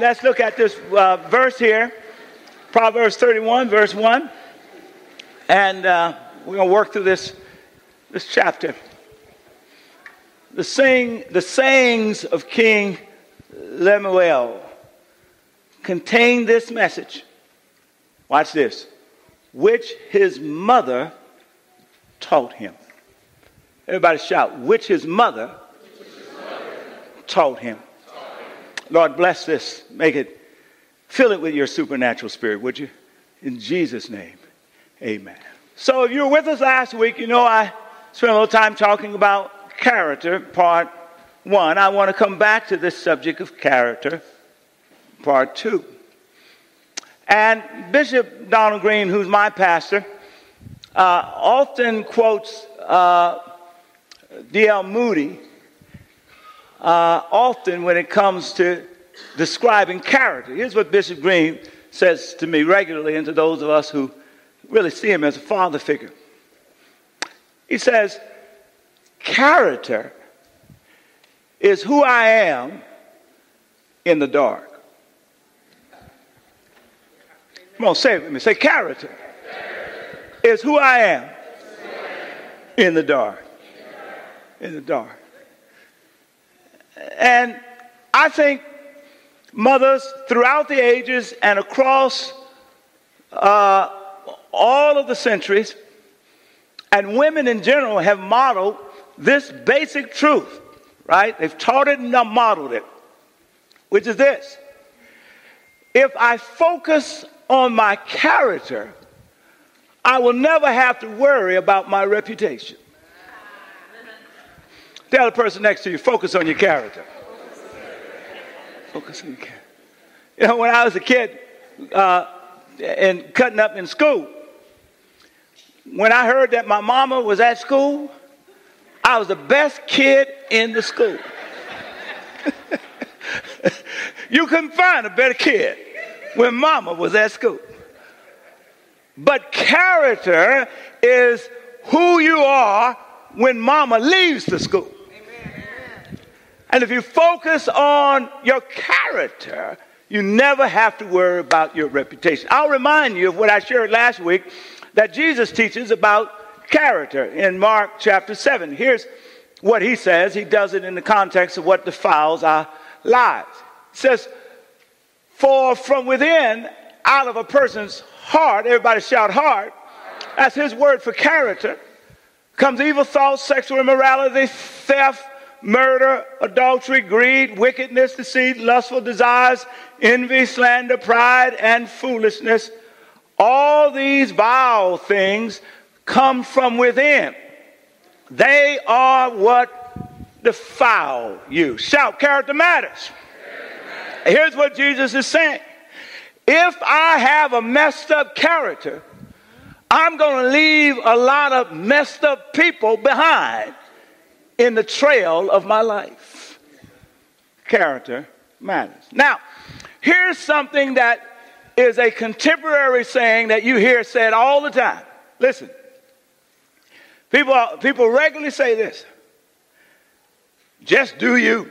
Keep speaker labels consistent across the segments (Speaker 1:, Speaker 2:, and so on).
Speaker 1: Let's look at this uh, verse here, Proverbs 31, verse 1. And uh, we're going to work through this, this chapter. The, saying, the sayings of King Lemuel contain this message. Watch this. Which his mother taught him. Everybody shout, which his mother, which his mother taught him. Lord, bless this. Make it, fill it with your supernatural spirit, would you? In Jesus' name, amen. So, if you were with us last week, you know I spent a little time talking about character, part one. I want to come back to this subject of character, part two. And Bishop Donald Green, who's my pastor, uh, often quotes uh, D.L. Moody uh, often when it comes to describing character. Here's what Bishop Green says to me regularly and to those of us who really see him as a father figure. He says, Character is who I am in the dark. Come on, say it with me. Say, character is who I am in the dark. In the dark. And I think mothers throughout the ages and across uh, all of the centuries, and women in general have modeled this basic truth, right? They've taught it and modeled it, which is this. If I focus on my character, I will never have to worry about my reputation. Tell the person next to you, focus on your character. Focus on your character. You know, when I was a kid uh, and cutting up in school, when I heard that my mama was at school, I was the best kid in the school. you couldn't find a better kid when mama was at school. But character is who you are when mama leaves the school. And if you focus on your character, you never have to worry about your reputation. I'll remind you of what I shared last week that Jesus teaches about character in Mark chapter 7. Here's what he says. He does it in the context of what defiles our lives. He says, For from within, out of a person's heart, everybody shout heart, that's his word for character, comes evil thoughts, sexual immorality, theft, murder, adultery, greed, wickedness, deceit, lustful desires, envy, slander, pride, and foolishness. All these vile things come from within. They are what defile you. Shout, character matters. Here's what Jesus is saying. If I have a messed up character, I'm going to leave a lot of messed up people behind in the trail of my life. Character matters. Now, here's something that is a contemporary saying that you hear said all the time. Listen, people, people regularly say this just do you.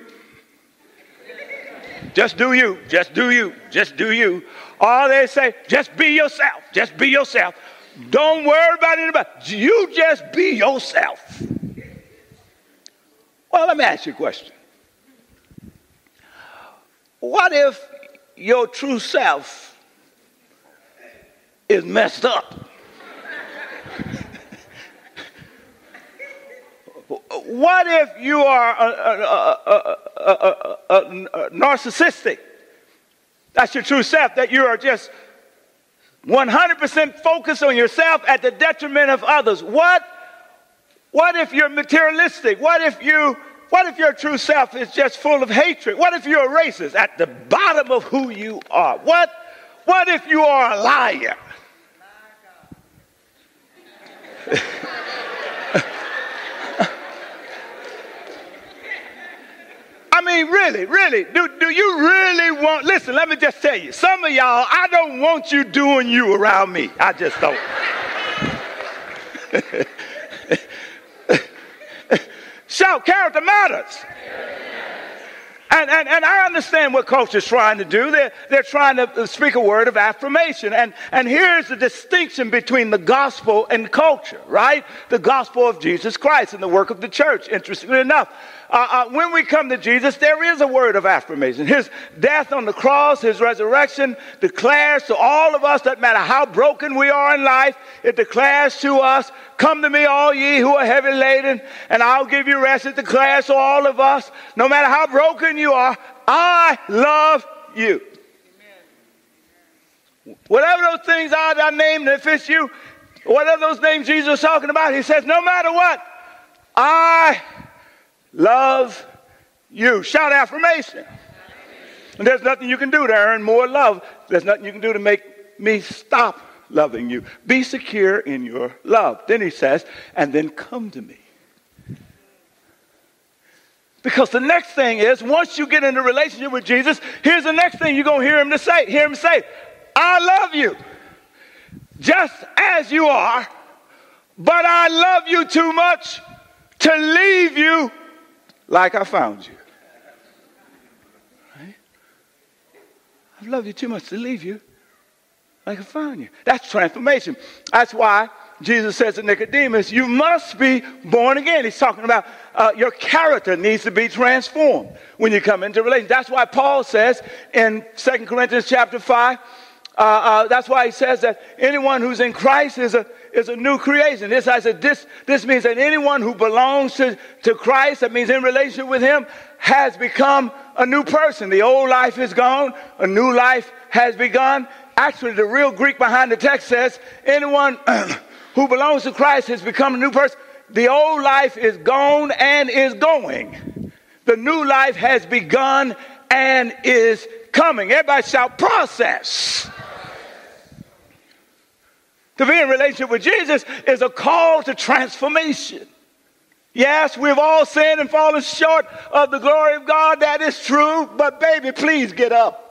Speaker 1: Just do you. Just do you. Just do you. Or they say, just be yourself. Just be yourself. Don't worry about anybody. You just be yourself. Well, let me ask you a question. What if your true self is messed up? what if you are a, a, a, narcissistic? That's your true self, that you are just 100% focused on yourself at the detriment of others. What what if you're materialistic? What if you what if your true self is just full of hatred? What if you're a racist at the bottom of who you are? What what if you are a liar? I mean, really, really, do, do you really want, listen, let me just tell you, some of y'all, I don't want you doing you around me. I just don't. Character matters. And, and, and I understand what culture is trying to do. They're, they're trying to speak a word of affirmation. And, and here's the distinction between the gospel and culture, right? The gospel of Jesus Christ and the work of the church, interestingly enough. Uh, uh, when we come to Jesus, there is a word of affirmation. His death on the cross, his resurrection declares to all of us, that matter how broken we are in life, it declares to us, Come to me, all ye who are heavy laden, and I'll give you rest. It declares to all of us, no matter how broken you are, I love you. Amen. Whatever those things are that I named, if it's you, whatever those names Jesus was talking about, he says, no matter what, I love you. Shout affirmation. And there's nothing you can do to earn more love. There's nothing you can do to make me stop loving you. Be secure in your love. Then he says, and then come to me. Because the next thing is, once you get into relationship with Jesus, here's the next thing you're going to hear him to say. Hear him say, I love you just as you are, but I love you too much to leave you like I found you. Right? I've loved you too much to leave you like I found you. That's transformation. That's why Jesus says to Nicodemus, You must be born again. He's talking about uh, your character needs to be transformed when you come into relation. That's why Paul says in 2 Corinthians chapter 5, uh, uh, that's why he says that anyone who's in Christ is a, is a new creation. This, I said, this, this means that anyone who belongs to, to Christ, that means in relationship with him, has become a new person. The old life is gone, a new life has begun. Actually, the real Greek behind the text says anyone who belongs to Christ has become a new person. The old life is gone and is going. The new life has begun and is coming. Everybody shout process. To be in relationship with Jesus is a call to transformation. Yes, we've all sinned and fallen short of the glory of God. That is true. But baby, please get up.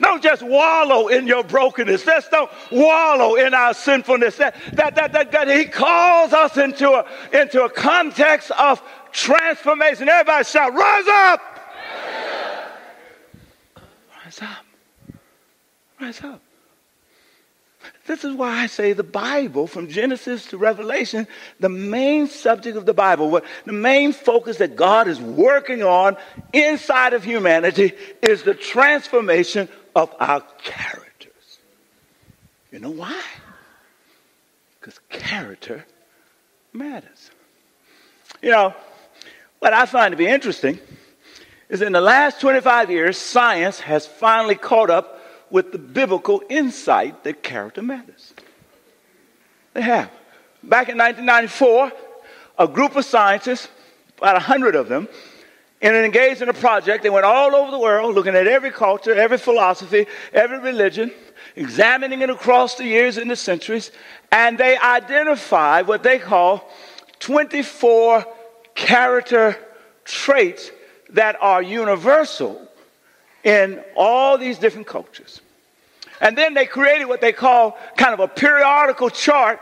Speaker 1: Don't just wallow in your brokenness. Just don't wallow in our sinfulness. That, that, that, that, that he calls us into a, into a context of transformation. Everybody shout, rise up! Rise up. Rise up. This is why I say the Bible, from Genesis to Revelation, the main subject of the Bible, what, the main focus that God is working on inside of humanity is the transformation of our characters. You know why? Because character matters. You know, what I find to be interesting is in the last 25 years, science has finally caught up with the biblical insight that character matters. They have. Back in 1994, a group of scientists, about 100 of them, and engaged in a project. They went all over the world looking at every culture, every philosophy, every religion, examining it across the years and the centuries, and they identified what they call 24 character traits that are universal in all these different cultures. And then they created what they call kind of a periodical chart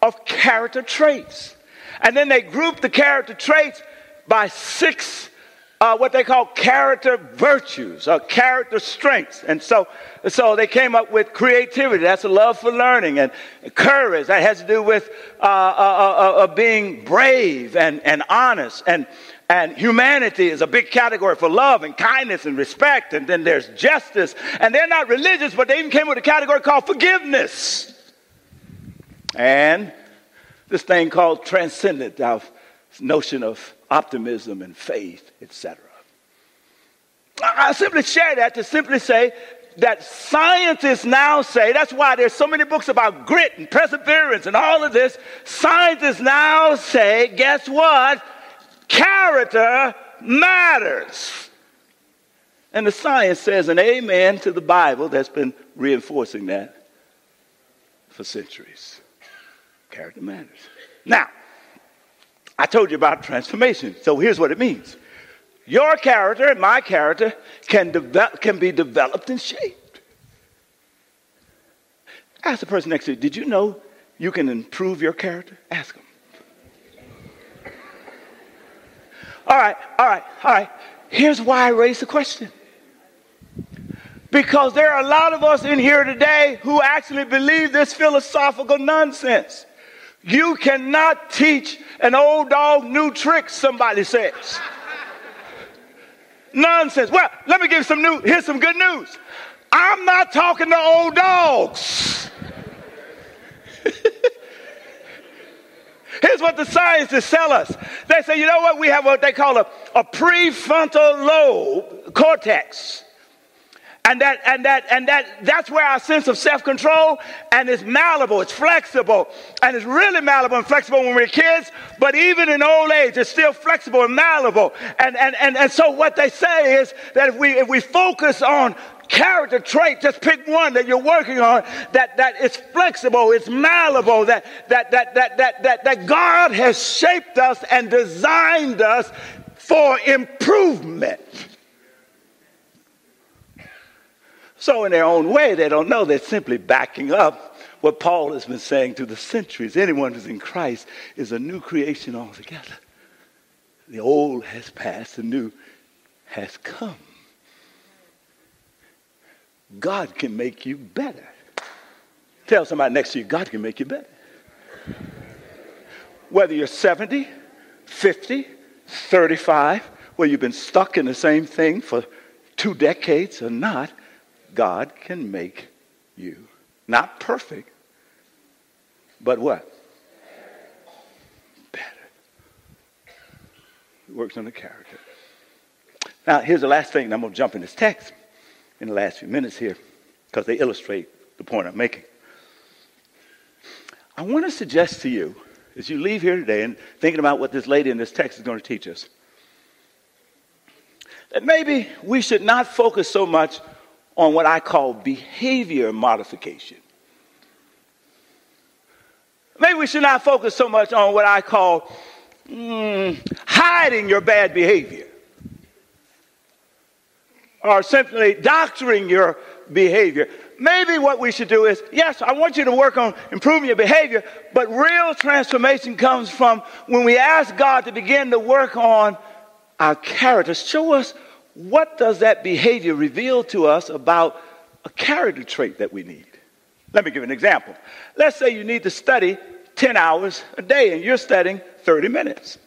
Speaker 1: of character traits. And then they grouped the character traits by six uh, what they call character virtues or character strengths. And so, so they came up with creativity. That's a love for learning and courage. That has to do with uh, uh, uh, uh being brave and, and honest and and humanity is a big category for love and kindness and respect. And then there's justice. And they're not religious, but they even came with a category called forgiveness. And this thing called transcendent, our notion of optimism and faith, etc. I simply share that to simply say that scientists now say, that's why there's so many books about grit and perseverance and all of this. Scientists now say, guess what? Character matters. And the science says an amen to the Bible that's been reinforcing that for centuries. Character matters. Now, I told you about transformation. So here's what it means your character and my character can, develop, can be developed and shaped. Ask the person next to you, did you know you can improve your character? Ask them. All right, all right, all right. Here's why I raise the question. Because there are a lot of us in here today who actually believe this philosophical nonsense. You cannot teach an old dog new tricks, somebody says. Nonsense. Well, let me give some new, here's some good news. I'm not talking to old dogs. Here's what the scientists tell us. They say, you know what? We have what they call a, a prefrontal lobe cortex. And that, and that, and that, that's where our sense of self-control and it's malleable, it's flexible, and it's really malleable and flexible when we're kids, but even in old age, it's still flexible and malleable. And, and, and, and so what they say is that if we, if we focus on character trait, just pick one that you're working on, that, that is flexible, it's malleable, that, that, that, that, that, that, that God has shaped us and designed us for improvement. So, in their own way, they don't know. They're simply backing up what Paul has been saying through the centuries. Anyone who's in Christ is a new creation altogether. The old has passed, the new has come. God can make you better. Tell somebody next to you, God can make you better. Whether you're 70, 50, 35, where you've been stuck in the same thing for two decades or not, God can make you not perfect, but what? Better. It works on the character. Now, here's the last thing, and I'm going to jump in this text in the last few minutes here because they illustrate the point I'm making. I want to suggest to you, as you leave here today and thinking about what this lady in this text is going to teach us, that maybe we should not focus so much on what I call behavior modification. Maybe we should not focus so much on what I call mm, hiding your bad behavior or simply doctoring your behavior. Maybe what we should do is, yes, I want you to work on improving your behavior, but real transformation comes from when we ask God to begin to work on our character. Show us what does that behavior reveal to us about a character trait that we need. Let me give an example. Let's say you need to study 10 hours a day and you're studying 30 minutes.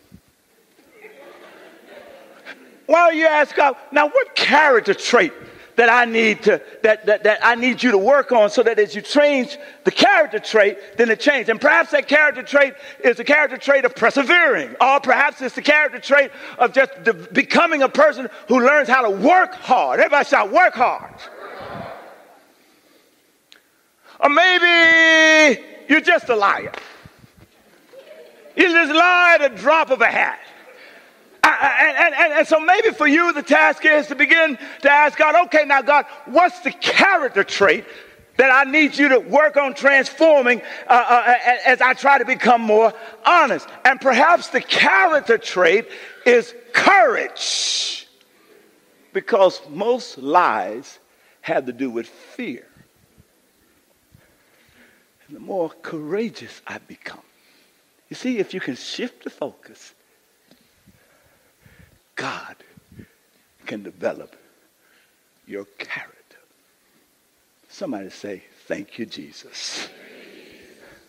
Speaker 1: Well, you ask God, now what character trait that I need to that, that, that I need you to work on so that as you change the character trait, then it changes. And perhaps that character trait is the character trait of persevering, or perhaps it's the character trait of just the, becoming a person who learns how to work hard. Everybody shout, work hard. Or maybe you're just a liar. You just lie at a drop of a hat and, and, and so maybe for you, the task is to begin to ask God, okay, now, God, what's the character trait that I need you to work on transforming uh, uh, as I try to become more honest? And perhaps the character trait is courage, because most lies have to do with fear. And the more courageous I become, you see, if you can shift the focus God can develop your character. Somebody say, Thank you, Jesus.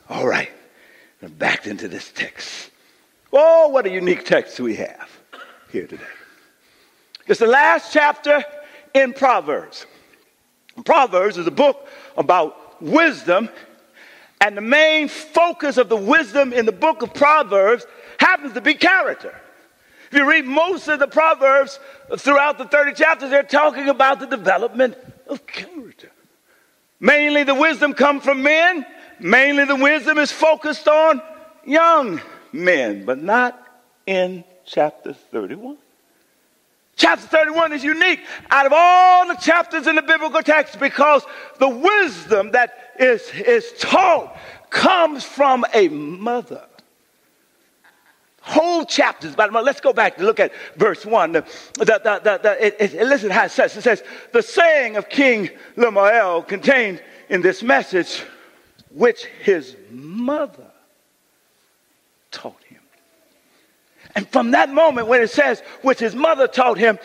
Speaker 1: All right, we're back into this text. Oh, what a unique text we have here today. It's the last chapter in Proverbs. Proverbs is a book about wisdom, and the main focus of the wisdom in the book of Proverbs happens to be character. If you read most of the Proverbs throughout the 30 chapters, they're talking about the development of character. Mainly the wisdom comes from men. Mainly the wisdom is focused on young men, but not in chapter 31. Chapter 31 is unique out of all the chapters in the biblical text because the wisdom that is, is taught comes from a mother whole chapters. But let's go back to look at verse 1. The, the, the, the it, it, listen how it says. It says, The saying of King Lemuel contained in this message, which his mother taught him. And from that moment, when it says, which his mother told him,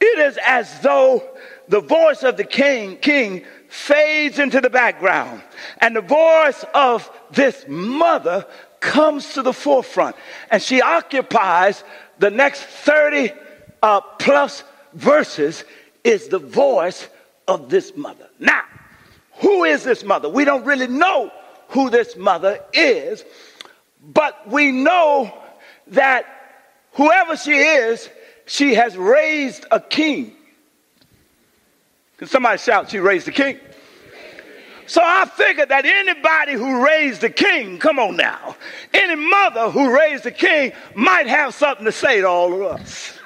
Speaker 1: it is as though the voice of the king, king fades into the background, and the voice of this mother comes to the forefront, and she occupies the next 30 uh, plus verses is the voice of this mother. Now, who is this mother? We don't really know who this mother is, but we know that whoever she is, she has raised a king. Can somebody shout, she raised a king? So I figured that anybody who raised a king, come on now, any mother who raised a king might have something to say to all of us.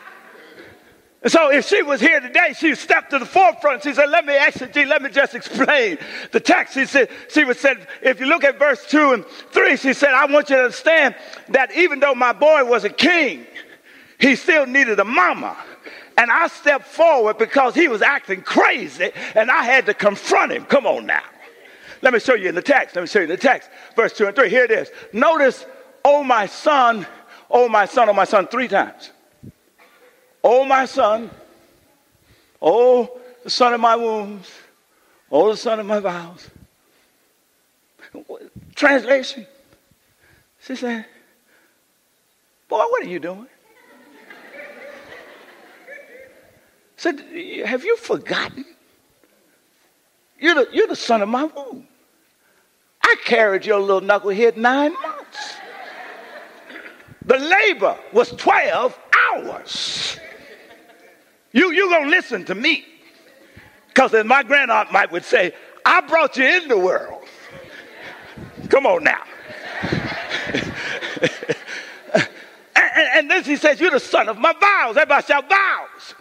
Speaker 1: And so if she was here today, she stepped to the forefront. She said, let me actually, let me just explain the text. She said, she said, if you look at verse two and three, she said, I want you to understand that even though my boy was a king, he still needed a mama. And I stepped forward because he was acting crazy and I had to confront him. Come on now. Let me show you in the text. Let me show you in the text. Verse two and three. Here it is. Notice, oh my son, oh my son, oh my son, three times. Oh, my son, oh, the son of my wombs, oh, the son of my vows. Translation. She said, Boy, what are you doing? said, Have you forgotten? You're the, you're the son of my womb. I carried your little knucklehead nine months. The labor was 12 hours. You, you gonna listen to me. Because as my grandaunt might would say, I brought you in the world. Come on now. and, and, then she says, You're the son of my vows. Everybody shout vows.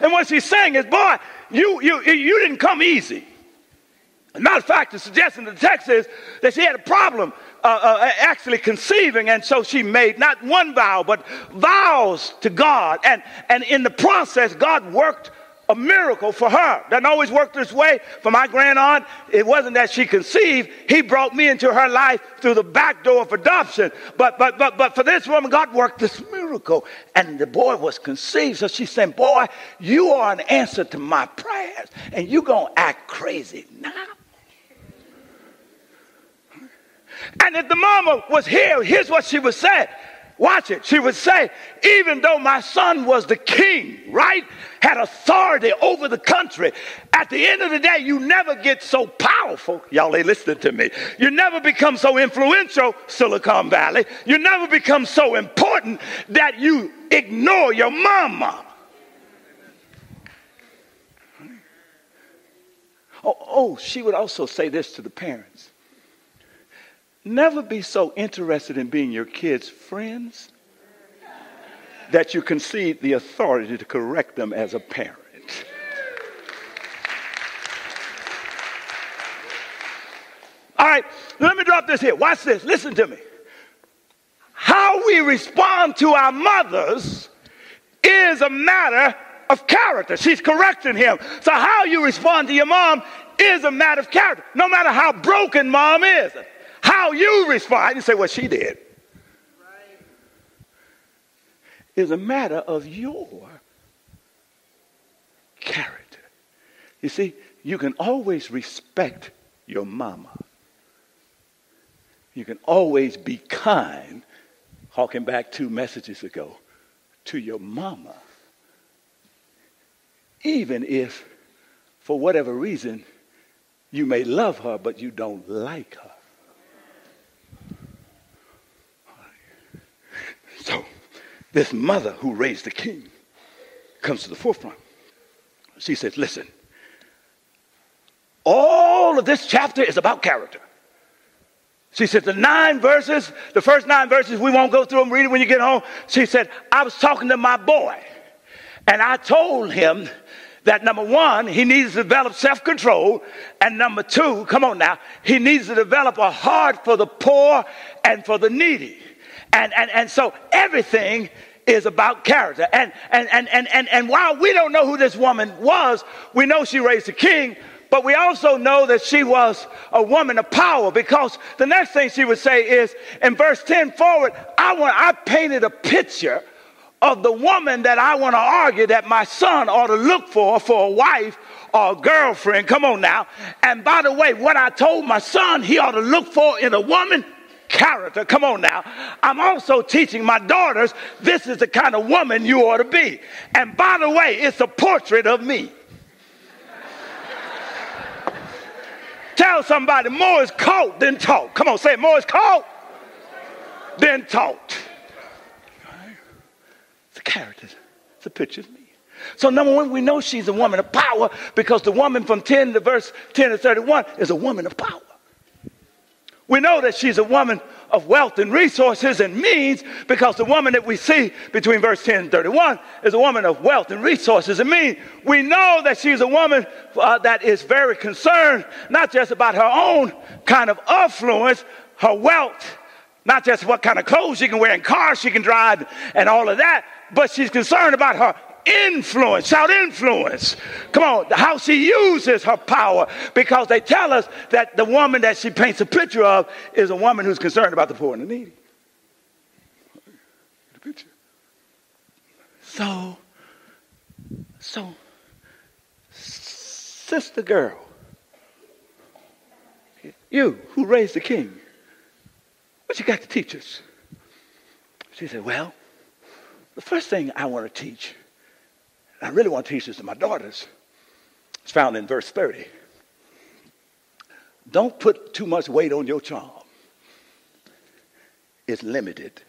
Speaker 1: And what she's saying is, boy, you you you didn't come easy. As matter of fact, the suggestion of the text is that she had a problem uh, uh, actually conceiving, and so she made not one vow, but vows to God. And, and in the process, God worked a miracle for her. Doesn't always work this way. For my grandaunt, it wasn't that she conceived. He brought me into her life through the back door of adoption. But but but but for this woman, God worked this miracle. And the boy was conceived. So she said, Boy, you are an answer to my prayers. And you're gonna act crazy now. And if the mama was here, here's what she would say. Watch it. She would say, even though my son was the king, right? Had authority over the country. At the end of the day, you never get so powerful. Y'all ain't listening to me. You never become so influential, Silicon Valley. You never become so important that you ignore your mama. Oh, oh she would also say this to the parents. Never be so interested in being your kids' friends that you concede the authority to correct them as a parent. All right, let me drop this here. Watch this. Listen to me. How we respond to our mothers is a matter of character. She's correcting him. So, how you respond to your mom is a matter of character, no matter how broken mom is. How you respond, I didn't say what she did, right. is a matter of your character. You see, you can always respect your mama. You can always be kind, harking back two messages ago, to your mama. Even if, for whatever reason, you may love her, but you don't like her. So, this mother who raised the king comes to the forefront. She says, Listen, all of this chapter is about character. She said, The nine verses, the first nine verses, we won't go through them, read it when you get home. She said, I was talking to my boy, and I told him that number one, he needs to develop self control. And number two, come on now, he needs to develop a heart for the poor and for the needy. And, and, and so everything is about character. And, and, and, and, and, and while we don't know who this woman was, we know she raised a king, But we also know that she was a woman of power because the next thing she would say is in verse 10 forward, I want I painted a picture of the woman that I want to argue that my son ought to look for for a wife or a girlfriend. Come on now. And by the way, what I told my son he ought to look for in a woman character. Come on now. I'm also teaching my daughters this is the kind of woman you ought to be. And by the way, it's a portrait of me. Tell somebody more is caught than taught. Come on, say. More is caught than taught. It's a character. It's a picture of me. So number one, we know she's a woman of power because the woman from 10 to verse 10 to 31 is a woman of power. We know that she's a woman of wealth and resources and means because the woman that we see between verse 10 and 31 is a woman of wealth and resources and means. We know that she's a woman uh, that is very concerned not just about her own kind of affluence, her wealth, not just what kind of clothes she can wear and cars she can drive and all of that, but she's concerned about her influence. Shout influence. Come on, how she uses her power because they tell us that the woman that she paints a picture of is a woman who's concerned about the poor and the needy. The picture. So, so, sister girl, you who raised the king, what you got to teach us? She said, Well, the first thing I want to teach I really want to teach this to my daughters. It's found in verse 30. Don't put too much weight on your charm. It's limited.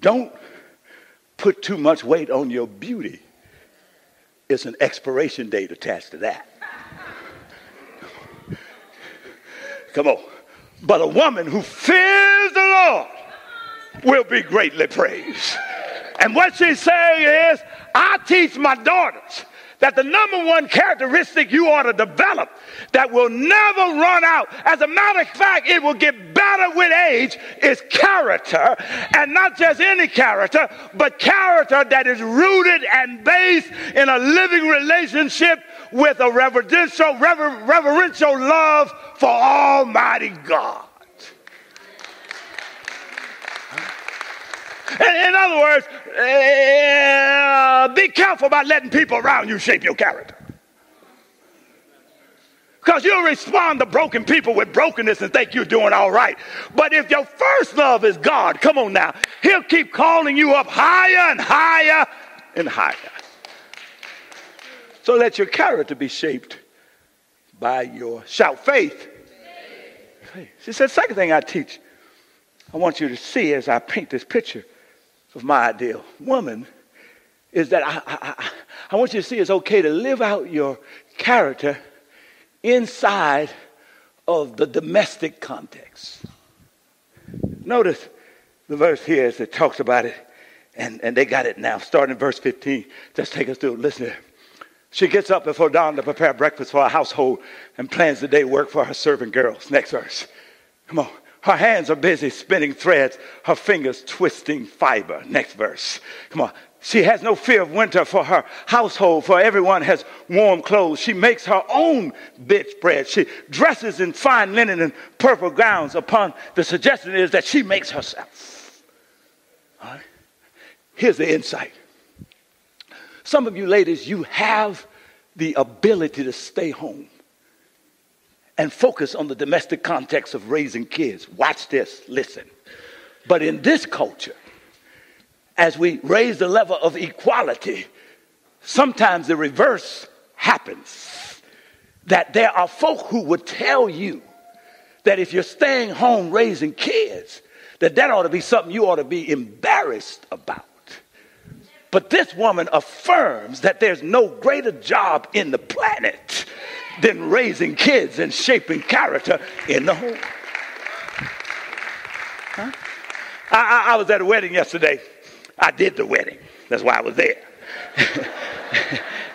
Speaker 1: Don't put too much weight on your beauty. It's an expiration date attached to that. Come on. But a woman who fears the Lord will be greatly praised. And what she's saying is, I teach my daughters that the number one characteristic you ought to develop that will never run out. As a matter of fact, it will get better with age is character. And not just any character, but character that is rooted and based in a living relationship with a reverential, rever- reverential love for Almighty God. In, other words, uh, be careful about letting people around you shape your character. Because you'll respond to broken people with brokenness and think you're doing all right. But if your first love is God, come on now, He'll keep calling you up higher and higher and higher. So let your character be shaped by your shout faith. faith. She said, second thing I teach, I want you to see as I paint this picture of my ideal woman is that I, I, I, want you to see it's okay to live out your character inside of the domestic context. Notice the verse here as it talks about it, and, and they got it now, starting in verse 15. Just take us through. Listen here. She gets up before dawn to prepare breakfast for her household and plans the day work for her servant girls. Next verse. Come on. Her hands are busy spinning threads, her fingers twisting fiber. Next verse. Come on. She has no fear of winter for her household, for everyone has warm clothes. She makes her own bedspread. She dresses in fine linen and purple gowns. Upon the suggestion is that she makes herself. All right. Here's the insight. Some of you ladies, you have the ability to stay home and focus on the domestic context of raising kids. Watch this, listen. But in this culture, as we raise the level of equality, sometimes the reverse happens. That there are folk who would tell you that if you're staying home raising kids, that that ought to be something you ought to be embarrassed about. But this woman affirms that there's no greater job in the planet than raising kids and shaping character in the home. Huh? I, I, I was at a wedding yesterday. I did the wedding. That's why I was there.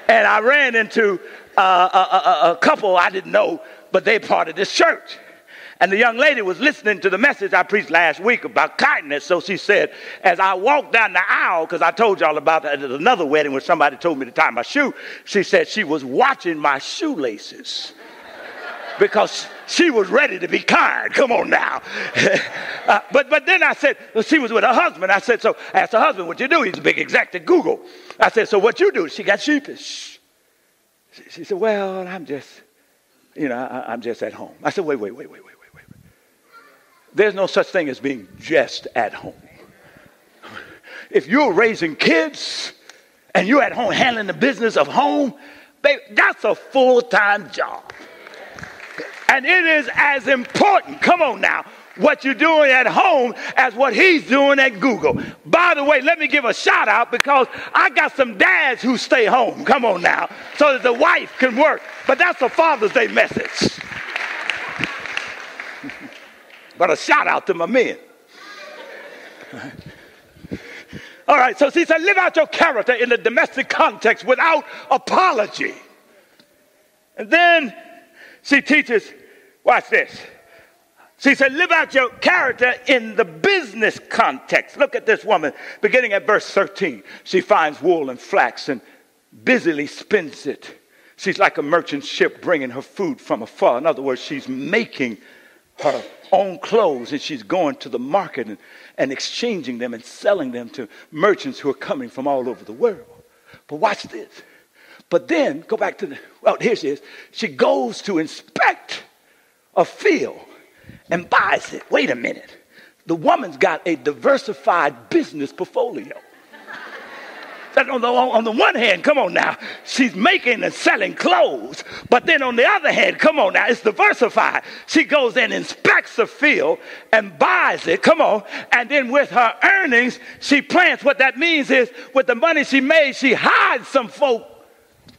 Speaker 1: and I ran into uh, a, a, a, couple I didn't know, but they part of this church. And the young lady was listening to the message I preached last week about kindness. So she said, as I walked down the aisle, because I told y'all about that at another wedding where somebody told me to tie my shoe, she said she was watching my shoelaces because she was ready to be kind. Come on now. uh, but, but then I said, well, she was with her husband. I said, so I asked her husband, what you do? He's a big exec at Google. I said, so what you do? She got sheepish. She, she said, well, I'm just, you know, I, I'm just at home. I said, wait, wait, wait, wait, wait. There's no such thing as being just at home. If you're raising kids and you're at home handling the business of home, babe, that's a full-time job. And it is as important, come on now, what you're doing at home as what he's doing at Google. By the way, let me give a shout out because I got some dads who stay home. Come on now, so that the wife can work. But that's a Father's Day message. But a shout out to my men. All right, so she said, live out your character in the domestic context without apology. And then she teaches Watch this. She said, live out your character in the business context. Look at this woman, beginning at verse 13. She finds wool and flax and busily spins it. She's like a merchant ship bringing her food from afar. In other words, she's making her own clothes and she's going to the market and, and exchanging them and selling them to merchants who are coming from all over the world. But watch this. But then, go back to the, well, here she is. She goes to inspect a field and buys it. Wait a minute. The woman's got a diversified business portfolio. On the, on the one hand, come on now, she's making and selling clothes. But then on the other hand, come on now, it's diversified. She goes and inspects the field and buys it, come on. And then with her earnings, she plants. What that means is with the money she made, she hired some folk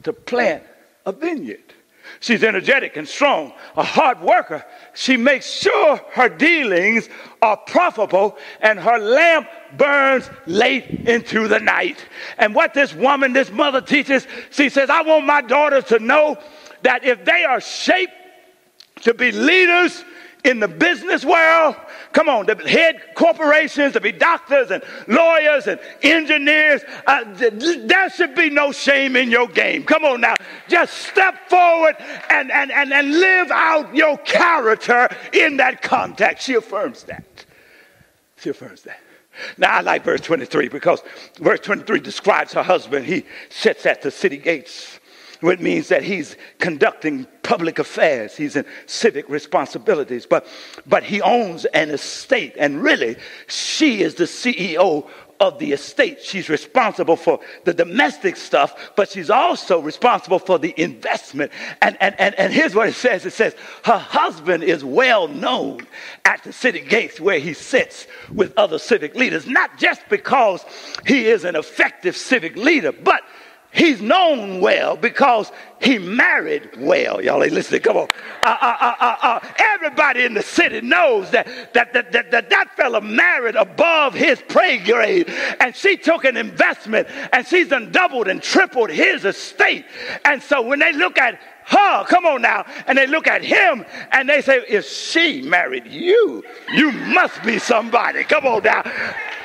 Speaker 1: to plant a vineyard. She's energetic and strong, a hard worker. She makes sure her dealings are profitable and her lamp burns late into the night. And what this woman, this mother teaches, she says, I want my daughters to know that if they are shaped to be leaders in the business world, come on, to head corporations, to be doctors and lawyers and engineers, uh, there should be no shame in your game. Come on now, just step forward and, and, and, and live out your character in that context. She affirms that. She affirms that. Now, I like verse 23 because verse 23 describes her husband. He sits at the city gates which means that he's conducting public affairs. He's in civic responsibilities, but, but he owns an estate. And really, she is the CEO of the estate. She's responsible for the domestic stuff, but she's also responsible for the investment. And, and, and, and here's what it says it says, her husband is well known at the city gates where he sits with other civic leaders, not just because he is an effective civic leader, but he's known well because he married well. Y'all ain't listening. Come on. Uh, uh, uh, uh, uh everybody in the city knows that that, that, that, that that fella married above his pay grade. And she took an investment and she's done doubled and tripled his estate. And so when they look at her, come on now, and they look at him and they say, if she married you, you must be somebody. Come on now.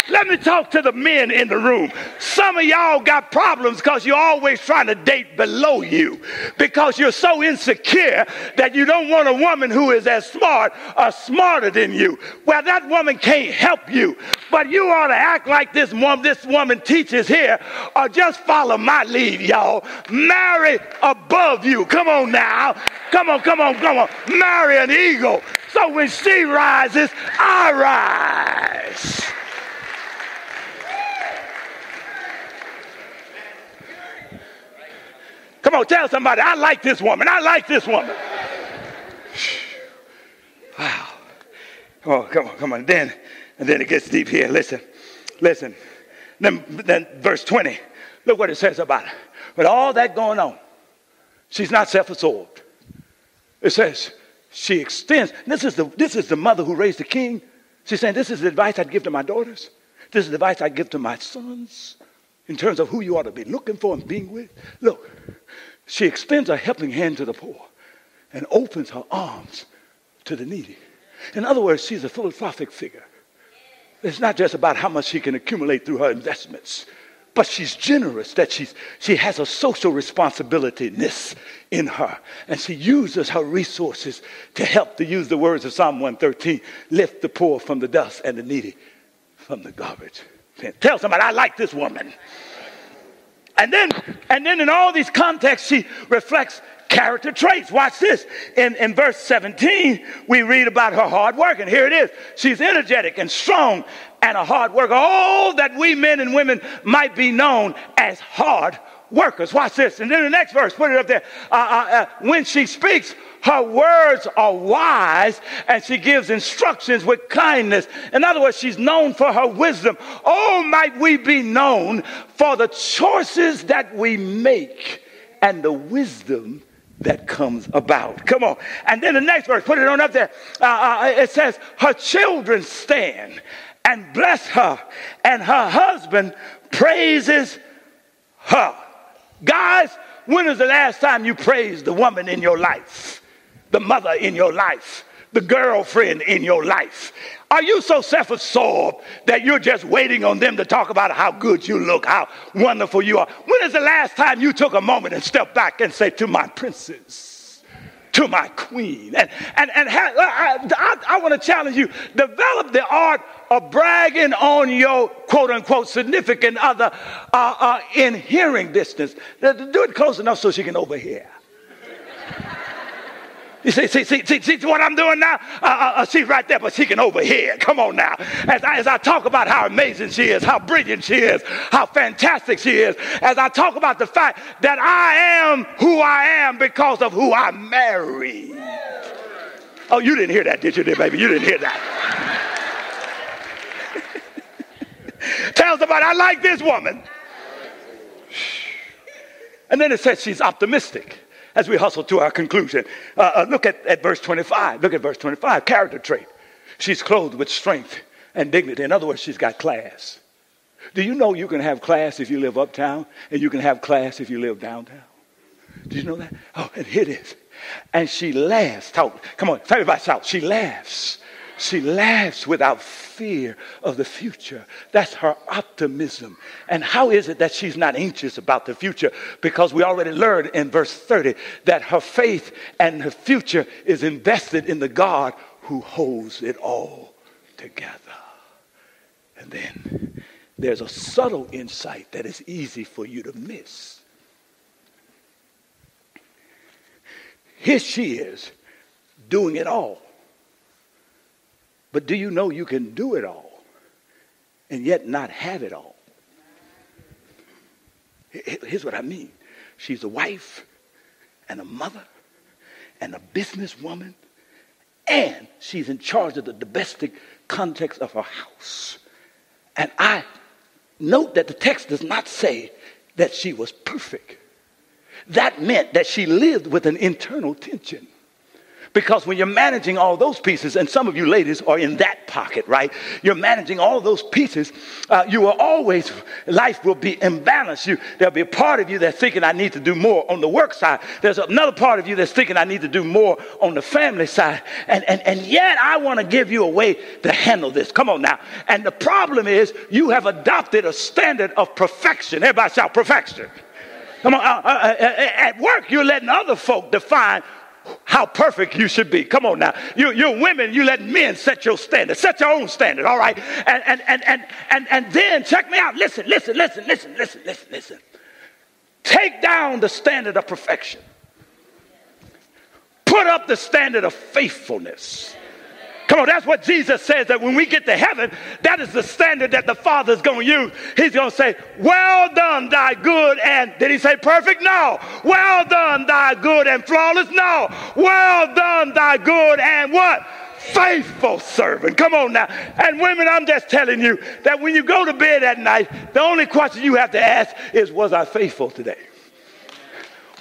Speaker 1: Let me talk to the men in the room. Some of y'all got problems because you're always trying to date below you because you're so insecure that you don't want a woman who is as smart or smarter than you. Well, that woman can't help you, but you ought to act like this woman, this woman teaches here, or just follow my lead, y'all. Marry above you. Come on now. Come on, come on, come on. Marry an eagle. So when she rises, I rise. Come on, tell somebody, I like this woman. I like this woman. Wow. Come on, come on, come on. Then, and then it gets deep here. Listen, listen. Then, then verse 20. Look what it says about her. With all that going on, she's not self-absorbed. It says she extends. This is the this is the mother who raised the king. She's saying, This is the advice I'd give to my daughters. This is the advice I'd give to my sons in terms of who you ought to be looking for and being with. Look, she extends a helping hand to the poor and opens her arms to the needy. In other words, she's a philanthropic figure. It's not just about how much she can accumulate through her investments, but she's generous, that she's, she has a social responsibility-ness in her. And she uses her resources to help, to use the words of Psalm 113, lift the poor from the dust and the needy from the garbage. Tell somebody, I like this woman. And then, and then in all these contexts, she reflects character traits. Watch this. In, in verse 17, we read about her hard work, and here it is. She's energetic and strong and a hard worker. All that we men and women might be known as hard workers. Watch this. And then the next verse, put it up there. Uh, uh, uh, when she speaks, her words are wise and she gives instructions with kindness. In other words, she's known for her wisdom. Oh, might we be known for the choices that we make and the wisdom that comes about. Come on. And then the next verse, put it on up there. Uh, uh, it says, Her children stand and bless her, and her husband praises her. Guys, when is the last time you praised the woman in your life, the mother in your life, the girlfriend in your life? Are you so self absorbed that you're just waiting on them to talk about how good you look, how wonderful you are? When is the last time you took a moment and stepped back and said, To my princess, to my queen? And, and, and I, I, I want to challenge you develop the art of bragging on your quote unquote significant other uh, uh, in hearing distance. Do it close enough so she can overhear. You see, see, see, see, see what I'm doing now? Uh, uh, uh, she's right there, but she can overhear. Come on now. As I, as I talk about how amazing she is, how brilliant she is, how fantastic she is, as I talk about the fact that I am who I am because of who I married. Oh, you didn't hear that, did you, dear baby? You didn't hear that. Tell somebody, I like this woman. And then it says she's optimistic as we hustle to our conclusion. Uh, uh, look at, at verse 25. Look at verse 25. Character trait. She's clothed with strength and dignity. In other words, she's got class. Do you know you can have class if you live uptown and you can have class if you live downtown? Do you know that? Oh, and here it is. And she laughs. Talk. Come on, tell everybody shout. She laughs she laughs without fear of the future. That's her optimism. And how is it that she's not anxious about the future? Because we already learned in verse 30 that her faith and her future is invested in the God who holds it all together. And then there's a subtle insight that is easy for you to miss. Here she is doing it all. But do you know you can do it all and yet not have it all? Here's what I mean she's a wife and a mother and a businesswoman, and she's in charge of the domestic context of her house. And I note that the text does not say that she was perfect. That meant that she lived with an internal tension. Because when you're managing all those pieces, and some of you ladies are in that pocket, right? You're managing all those pieces, uh, you will always, life will be imbalanced. You, there'll be a part of you that's thinking, I need to do more on the work side. There's another part of you that's thinking, I need to do more on the family side. And, and, and yet, I want to give you a way to handle this. Come on now. And the problem is, you have adopted a standard of perfection. Everybody shout perfection. Come on, uh, uh, uh, uh at work, you're letting other folk define how perfect you should be. Come on now. You, you're women, you let men set your standard. Set your own standard, all right? And, and, and, and, and, and then check me out. Listen, listen, listen, listen, listen, listen, listen. Take down the standard of perfection. Put up the standard of faithfulness. Come on, that's what Jesus says that when we get to heaven, that is the standard that the Father's going to use. He's going to say, Well done, thy good and, did he say perfect? No. Well done, thy good and flawless? No. Well done, thy good and what? Faithful servant. Come on now. And women, I'm just telling you that when you go to bed at night, the only question you have to ask is, Was I faithful today?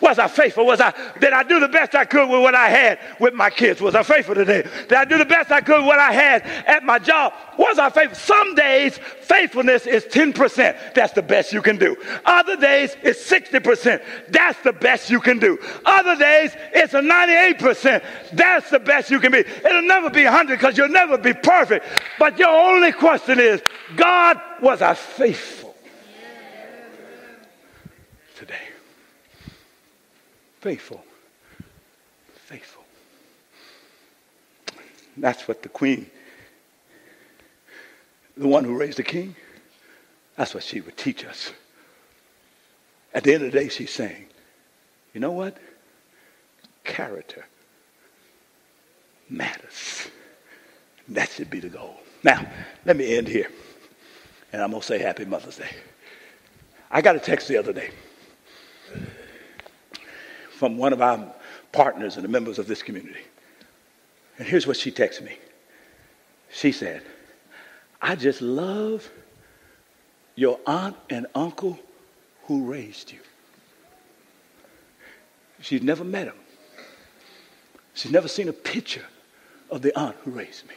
Speaker 1: Was I faithful? Was I, did I do the best I could with what I had with my kids? Was I faithful today? Did I do the best I could with what I had at my job? Was I faithful? Some days, faithfulness is 10%. That's the best you can do. Other days, it's 60%. That's the best you can do. Other days, it's a 98%. That's the best you can be. It'll never be 100 because you'll never be perfect. But your only question is, God, was I faithful today? Faithful. Faithful. That's what the queen, the one who raised the king, that's what she would teach us. At the end of the day, she's saying, you know what? Character matters. That should be the goal. Now, let me end here. And I'm going to say Happy Mother's Day. I got a text the other day from one of our partners and the members of this community. And here's what she texted me. She said, I just love your aunt and uncle who raised you. She's never met him. She's never seen a picture of the aunt who raised me.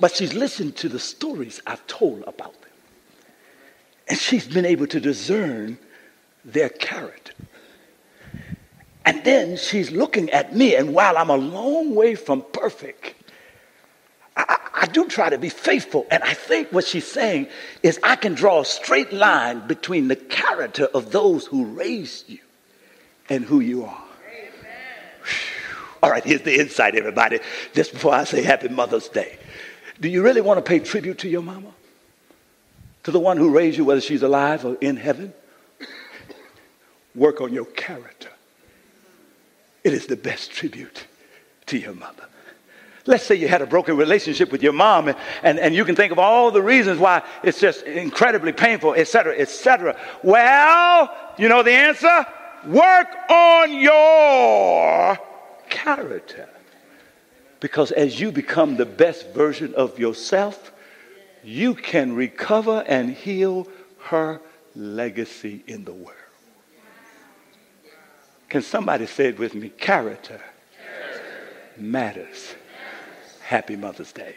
Speaker 1: But she's listened to the stories I've told about them. And she's been able to discern their character. And then she's looking at me, and while I'm a long way from perfect, I, I, do try to be faithful. And I think what she's saying is I can draw a straight line between the character of those who raised you and who you are. All right, here's the insight, everybody, just before I say Happy Mother's Day. Do you really want to pay tribute to your mama? To the one who raised you, whether she's alive or in heaven? Work on your character. It is the best tribute to your mother. Let's say you had a broken relationship with your mom, and, and, and you can think of all the reasons why it's just incredibly painful, etc., etc. Well, you know the answer? Work on your character. Because as you become the best version of yourself, you can recover and heal her legacy in the world. Can somebody say it with me? Character, Character. matters. Happy Mother's Day.